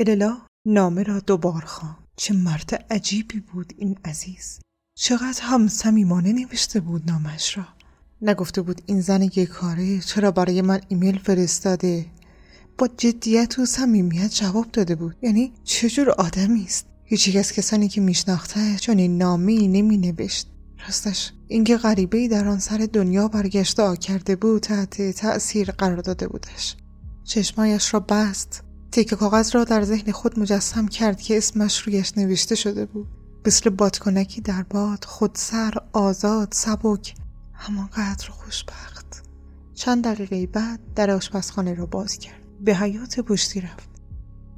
اللا نامه را دوبار خوان چه مرد عجیبی بود این عزیز. چقدر هم صمیمانه نوشته بود نامش را. نگفته بود این زن یک کاره چرا برای من ایمیل فرستاده؟ با جدیت و صمیمیت جواب داده بود. یعنی چجور آدمی است؟ هیچ از کسانی که میشناخته چون این نامی نمی نوشت راستش اینکه غریبه ای در آن سر دنیا برگشت آ کرده بود تحت تأثیر قرار داده بودش. چشمایش را بست. تیک کاغذ را در ذهن خود مجسم کرد که اسمش رویش نوشته شده بود. مثل بادکنکی در باد خودسر آزاد سبک. همانقدر خوشبخت. چند دقیقه بعد در آشپزخانه را باز کرد. به حیات پشتی رفت.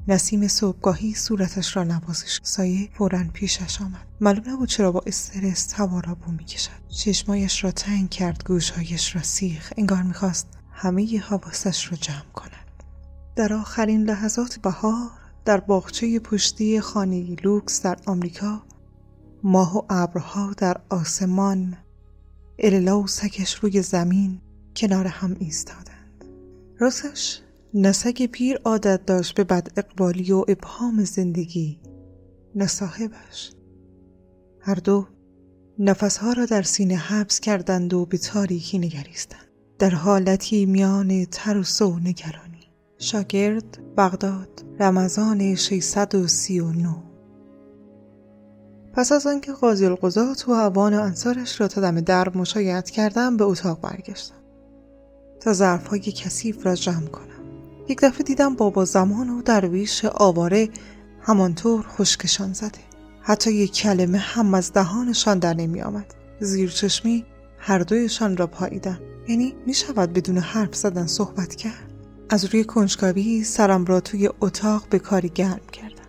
نسیم صبحگاهی صورتش را نوازش سایه فورا پیشش آمد. معلوم نبود چرا با استرس هوا را بو می‌کشد. چشمایش را تنگ کرد گوشهایش را سیخ. انگار می‌خواست همه حواسش را جمع کند در آخرین لحظات بهار در باغچه پشتی خانه لوکس در آمریکا ماه و ابرها در آسمان اللا و سگش روی زمین کنار هم ایستادند. راستش نسگ پیر عادت داشت به بد اقبالی و ابهام زندگی نه صاحبش. هر دو نفسها را در سینه حبس کردند و به تاریکی نگریستند. در حالتی میان ترس و نگرانی شاگرد بغداد رمضان 639 پس از آنکه قاضی القضات و عوان و انصارش را تا دم در مشایعت کردم به اتاق برگشتم تا ظرفهای کثیف را جمع کنم. یک دفعه دیدم بابا زمان و درویش آواره همانطور خشکشان زده. حتی یک کلمه هم از دهانشان در نمی آمد زیر چشمی هر دویشان را پاییدم یعنی می شود بدون حرف زدن صحبت کرد. از روی کنجکاوی سرم را توی اتاق به کاری گرم کردم.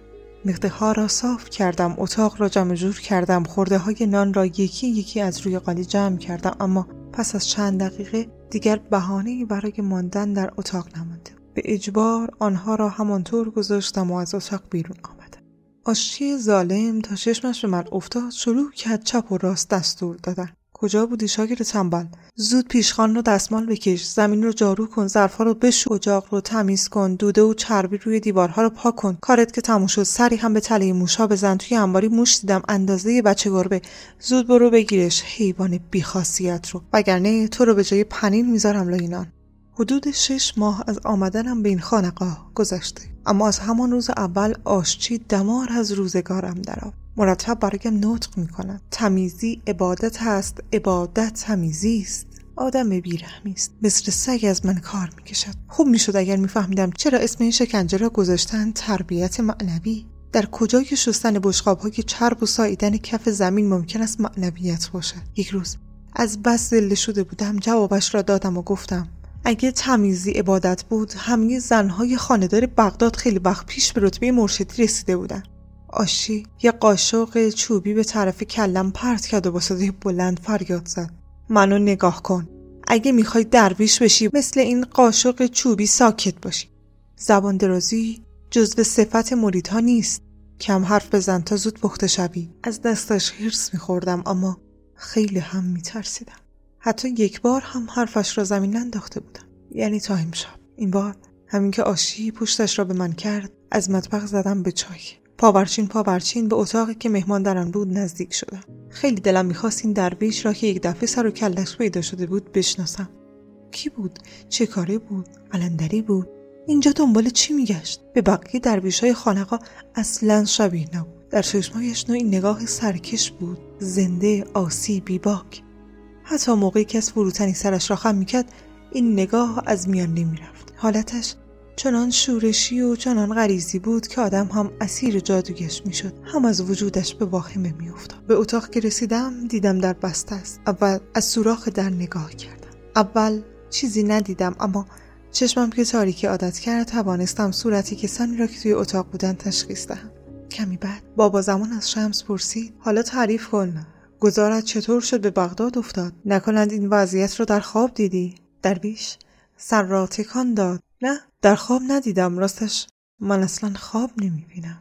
مخته ها را صاف کردم اتاق را جمع جور کردم خورده های نان را یکی یکی از روی قالی جمع کردم اما پس از چند دقیقه دیگر بهانه برای ماندن در اتاق نمانده. به اجبار آنها را همانطور گذاشتم و از اتاق بیرون آمدم. آشچی ظالم تا چشمش به من افتاد شروع کرد چپ و راست دستور دادن. کجا بودی شاگرد تنبل؟ زود پیشخان رو دستمال بکش زمین رو جارو کن ظرفها رو بشو. اجاق رو تمیز کن دوده و چربی روی دیوارها رو پاک کن. کارت که تموم شد سری هم به تله موشا بزن. توی انباری موش دیدم اندازه بچه گربه. زود برو بگیرش حیوان بیخاصیت رو. وگرنه تو رو به جای پنیر می‌ذارم لاینان حدود شش ماه از آمدنم به این خانقاه گذشته. اما از همان روز اول آشچی دمار از روزگارم درآمد مرتب برایم نطق می کند تمیزی عبادت هست عبادت تمیزی است. آدم بیرحمی است. مثل سگ از من کار می‌کشد. خوب می‌شد اگر میفهمیدم چرا اسم این شکنجه را گذاشتن تربیت معنوی. در کجای شستن بشقاب های چرب و ساییدن کف زمین ممکن است معنویت باشد؟ یک روز از بس دل شده بودم جوابش را دادم و گفتم اگه تمیزی عبادت بود همه زنهای خاندار بغداد خیلی وقت پیش به رتبه مرشدی رسیده بودن. آشی. یه قاشق چوبی به طرف کلم پرت کرد و با صدای بلند فریاد زد. منو نگاه کن. اگه می‌خوای درویش بشی مثل این قاشق چوبی ساکت باشی. زبان درازی جزو صفت مریدها نیست. کم حرف بزن تا زود پخته شوی. از دستش هرس میخوردم اما خیلی هم میترسیدم. حتی یک بار هم حرفش را زمین انداخته بودم. یعنی تا امشب. این بار همین که آشی پشتش را به من کرد از مطبخ زدم به چای. پاورچین پاورچین به اتاقی که مهمان در آن بود نزدیک شدم خیلی دلم می‌خواست این درویش را که یک دفعه سر و کلش پیدا شده بود بشناسم. کی بود؟ چه کاره بود؟ علندری بود؟ اینجا دنبال چی میگشت؟ به بقیه درویش های خانقا اصلا شبیه نبود. در چشمایش نوعی نگاه سرکش بود. زنده آسی بیباک. حتی موقعی که از فروتنی سرش را خم می‌کرد این نگاه از میان نمی‌رفت. حالتش چنان شورشی و چنان غریزی بود که آدم هم اسیر جادوگش می‌شد. هم از وجودش به واهمه میافتاد. به اتاق که رسیدم دیدم در بسته است. اول از سوراخ در نگاه کردم. اول چیزی ندیدم اما چشمم که تاریکی عادت کرد توانستم صورتی کسانی را که توی اتاق بودن تشخیص دهم. کمی بعد بابا زمان از شمس پرسید حالا تعریف کن. گزارت چطور شد به بغداد افتاد؟ نکنند این وضعیت رو در خواب دیدی؟ درویش سر را تکان داد. نه در خواب ندیدم. راستش من اصلا خواب نمی‌بینم.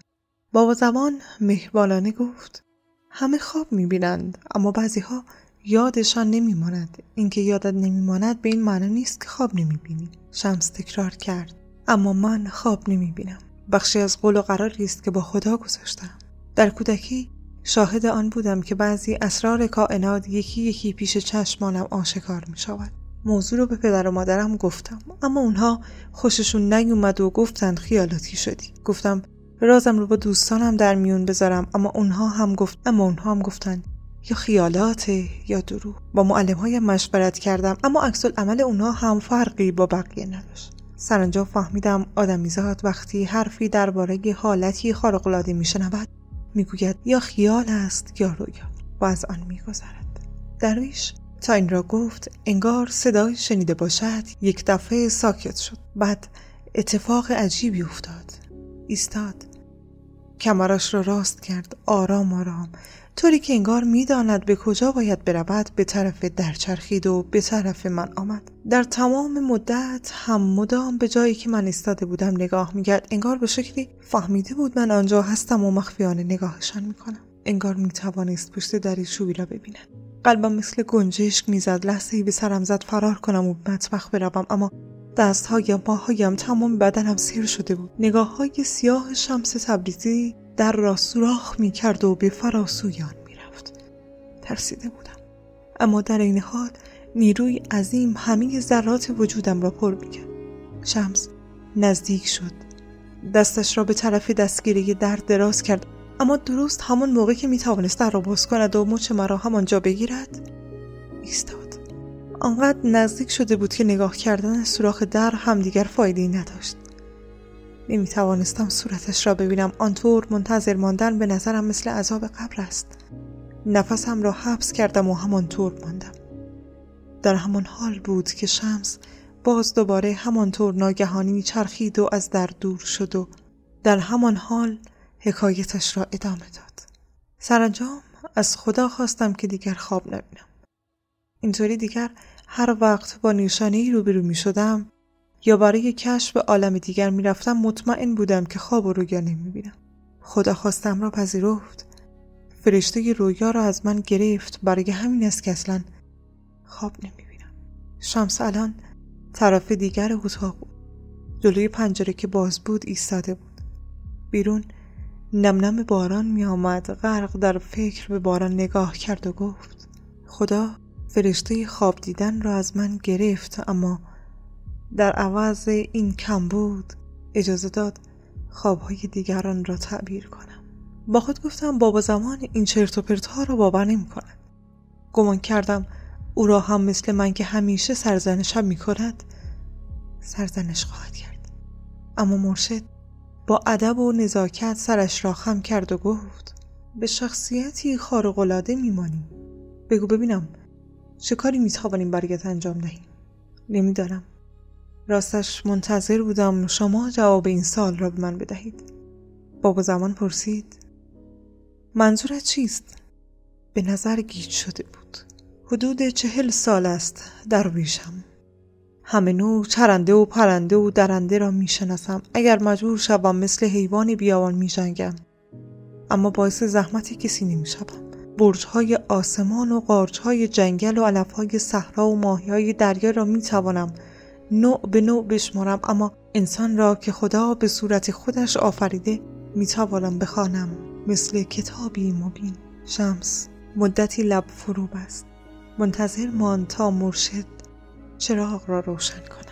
بابا زمان مهبالانه گفت همه خواب می‌بینند اما بعضی ها یادشان نمیماند. اینکه یادت نمیماند به این معنی نیست که خواب نمی‌بینی. شمس تکرار کرد. اما من خواب نمی‌بینم. بخشی از قول و قراری است که با خدا گذاشتم. در کودکی شاهد آن بودم که بعضی اسرار کائنات یکی یکی پیش چشمانم آشکار می شود موضوع رو به پدر و مادرم گفتم. اما اونها خوششون نیومد و گفتند خیالاتی شدی. گفتم رازم رو با دوستانم در میون بذارم. اما اونها هم گفت اما اونها هم گفتن یا خیالاته یا درو با معلم های مشورت کردم اما عکس عمل اونها هم فرقی با بقیه نداشت. سرانجام فهمیدم آدمیزاد وقتی حرفی درباره حالتی خارق‌العاده میشنود می‌گوید یا خیال است یا رویا. و از آن میگذرد. درویش تا این را گفت انگار صدای شنیده باشد یک دفعه ساکت شد. بعد اتفاق عجیبی افتاد. ایستاد. کمرش را راست کرد. آرام آرام. طوری که انگار می‌داند به کجا باید برود به طرف درچرخید و به طرف من آمد. در تمام مدت هم مدام به جایی که من ایستاده بودم نگاه می‌کرد. انگار به شکلی فهمیده بود من آنجا هستم و مخفیانه نگاهشان می‌کنم. انگار می‌توانست پشت دری چوبی را ببیند. قلبم مثل گنجشک می‌زد لحظه ای به سرم زد فرار کنم و مطبخ بروم اما دستهایم پاهایم تمام بدنم سیر شده بود نگاه های سیاه شمس تبریزی در را سوراخ می کرد و به فراسویان می رفت. ترسیده بودم. اما در این حال نیروی عظیم همه ذرات وجودم را پر می کرد. شمس نزدیک شد. دستش را به طرف دستگیری در دراز کرد اما درست همان موقع که می توانست در را باز کند و مچ مرا همانجا بگیرد ایستاد. آنقدر نزدیک شده بود که نگاه کردن سوراخ در همدیگر فایده نداشت. نمی توانستم صورتش را ببینم آنطور منتظر ماندن به نظرم مثل عذاب قبر است نفسم را حبس کردم و همانطور ماندم در همان حال بود که شمس باز دوباره همانطور ناگهانی چرخید و از در دور شد و در همان حال حکایتش را ادامه داد. سرانجام از خدا خواستم که دیگر خواب نبینم. اینطوری دیگر هر وقت با نشانه روبرو می شدم یا برای کشف عالم دیگر می‌رفتم مطمئن بودم که خواب و رویا نمی‌بینم. خدا خواستم را پذیرفت. فرشته رویا را از من گرفت. برای همین است که اصلا خواب نمی‌بینم. شمس الان طرف دیگر اتاق بود. جلوی پنجره که باز بود ایستاده بود. بیرون نم نم باران می آمد غرق در فکر به باران نگاه کرد و گفت خدا فرشته خواب دیدن را از من گرفت اما در عوض این کم بود. اجازه داد خوابهای دیگران را تعبیر کنم. با خود گفتم بابا زمان این چرت و پرت ها را باور نمی کند گمان کردم او را هم مثل من که همیشه سرزنشم می کند سرزنش خواهد کرد. اما مرشد با ادب و نزاکت سرش را خم کرد و گفت به شخصیتی خارق‌العاده میمانی. بگو ببینم چه کاری می‌توانیم برایت انجام دهیم؟ نمی‌دانم. راستش منتظر بودم شما جواب این سال را به من بدهید. بابا زمان پرسید منظورت چیست؟ به نظر گیج شده بود. حدود چهل سال است درویشم همه نوع چرنده و پرنده و درنده را می‌شناسم. اگر مجبور شوم مثل حیوان بیابان میجنگم. اما باعث زحمتی کسی نمی‌شوم. برجهای آسمان و قارچهای جنگل و علفهای صحرا و ماهیهای دریا را می‌توانم نوع به نوع بشمارم. اما انسان را که خدا به صورت خودش آفریده می‌توانم بخوانم. مثل کتابی مبین. شمس. مدتی لب فرو بست منتظر مان تا مرشد. چراغ را روشن کند.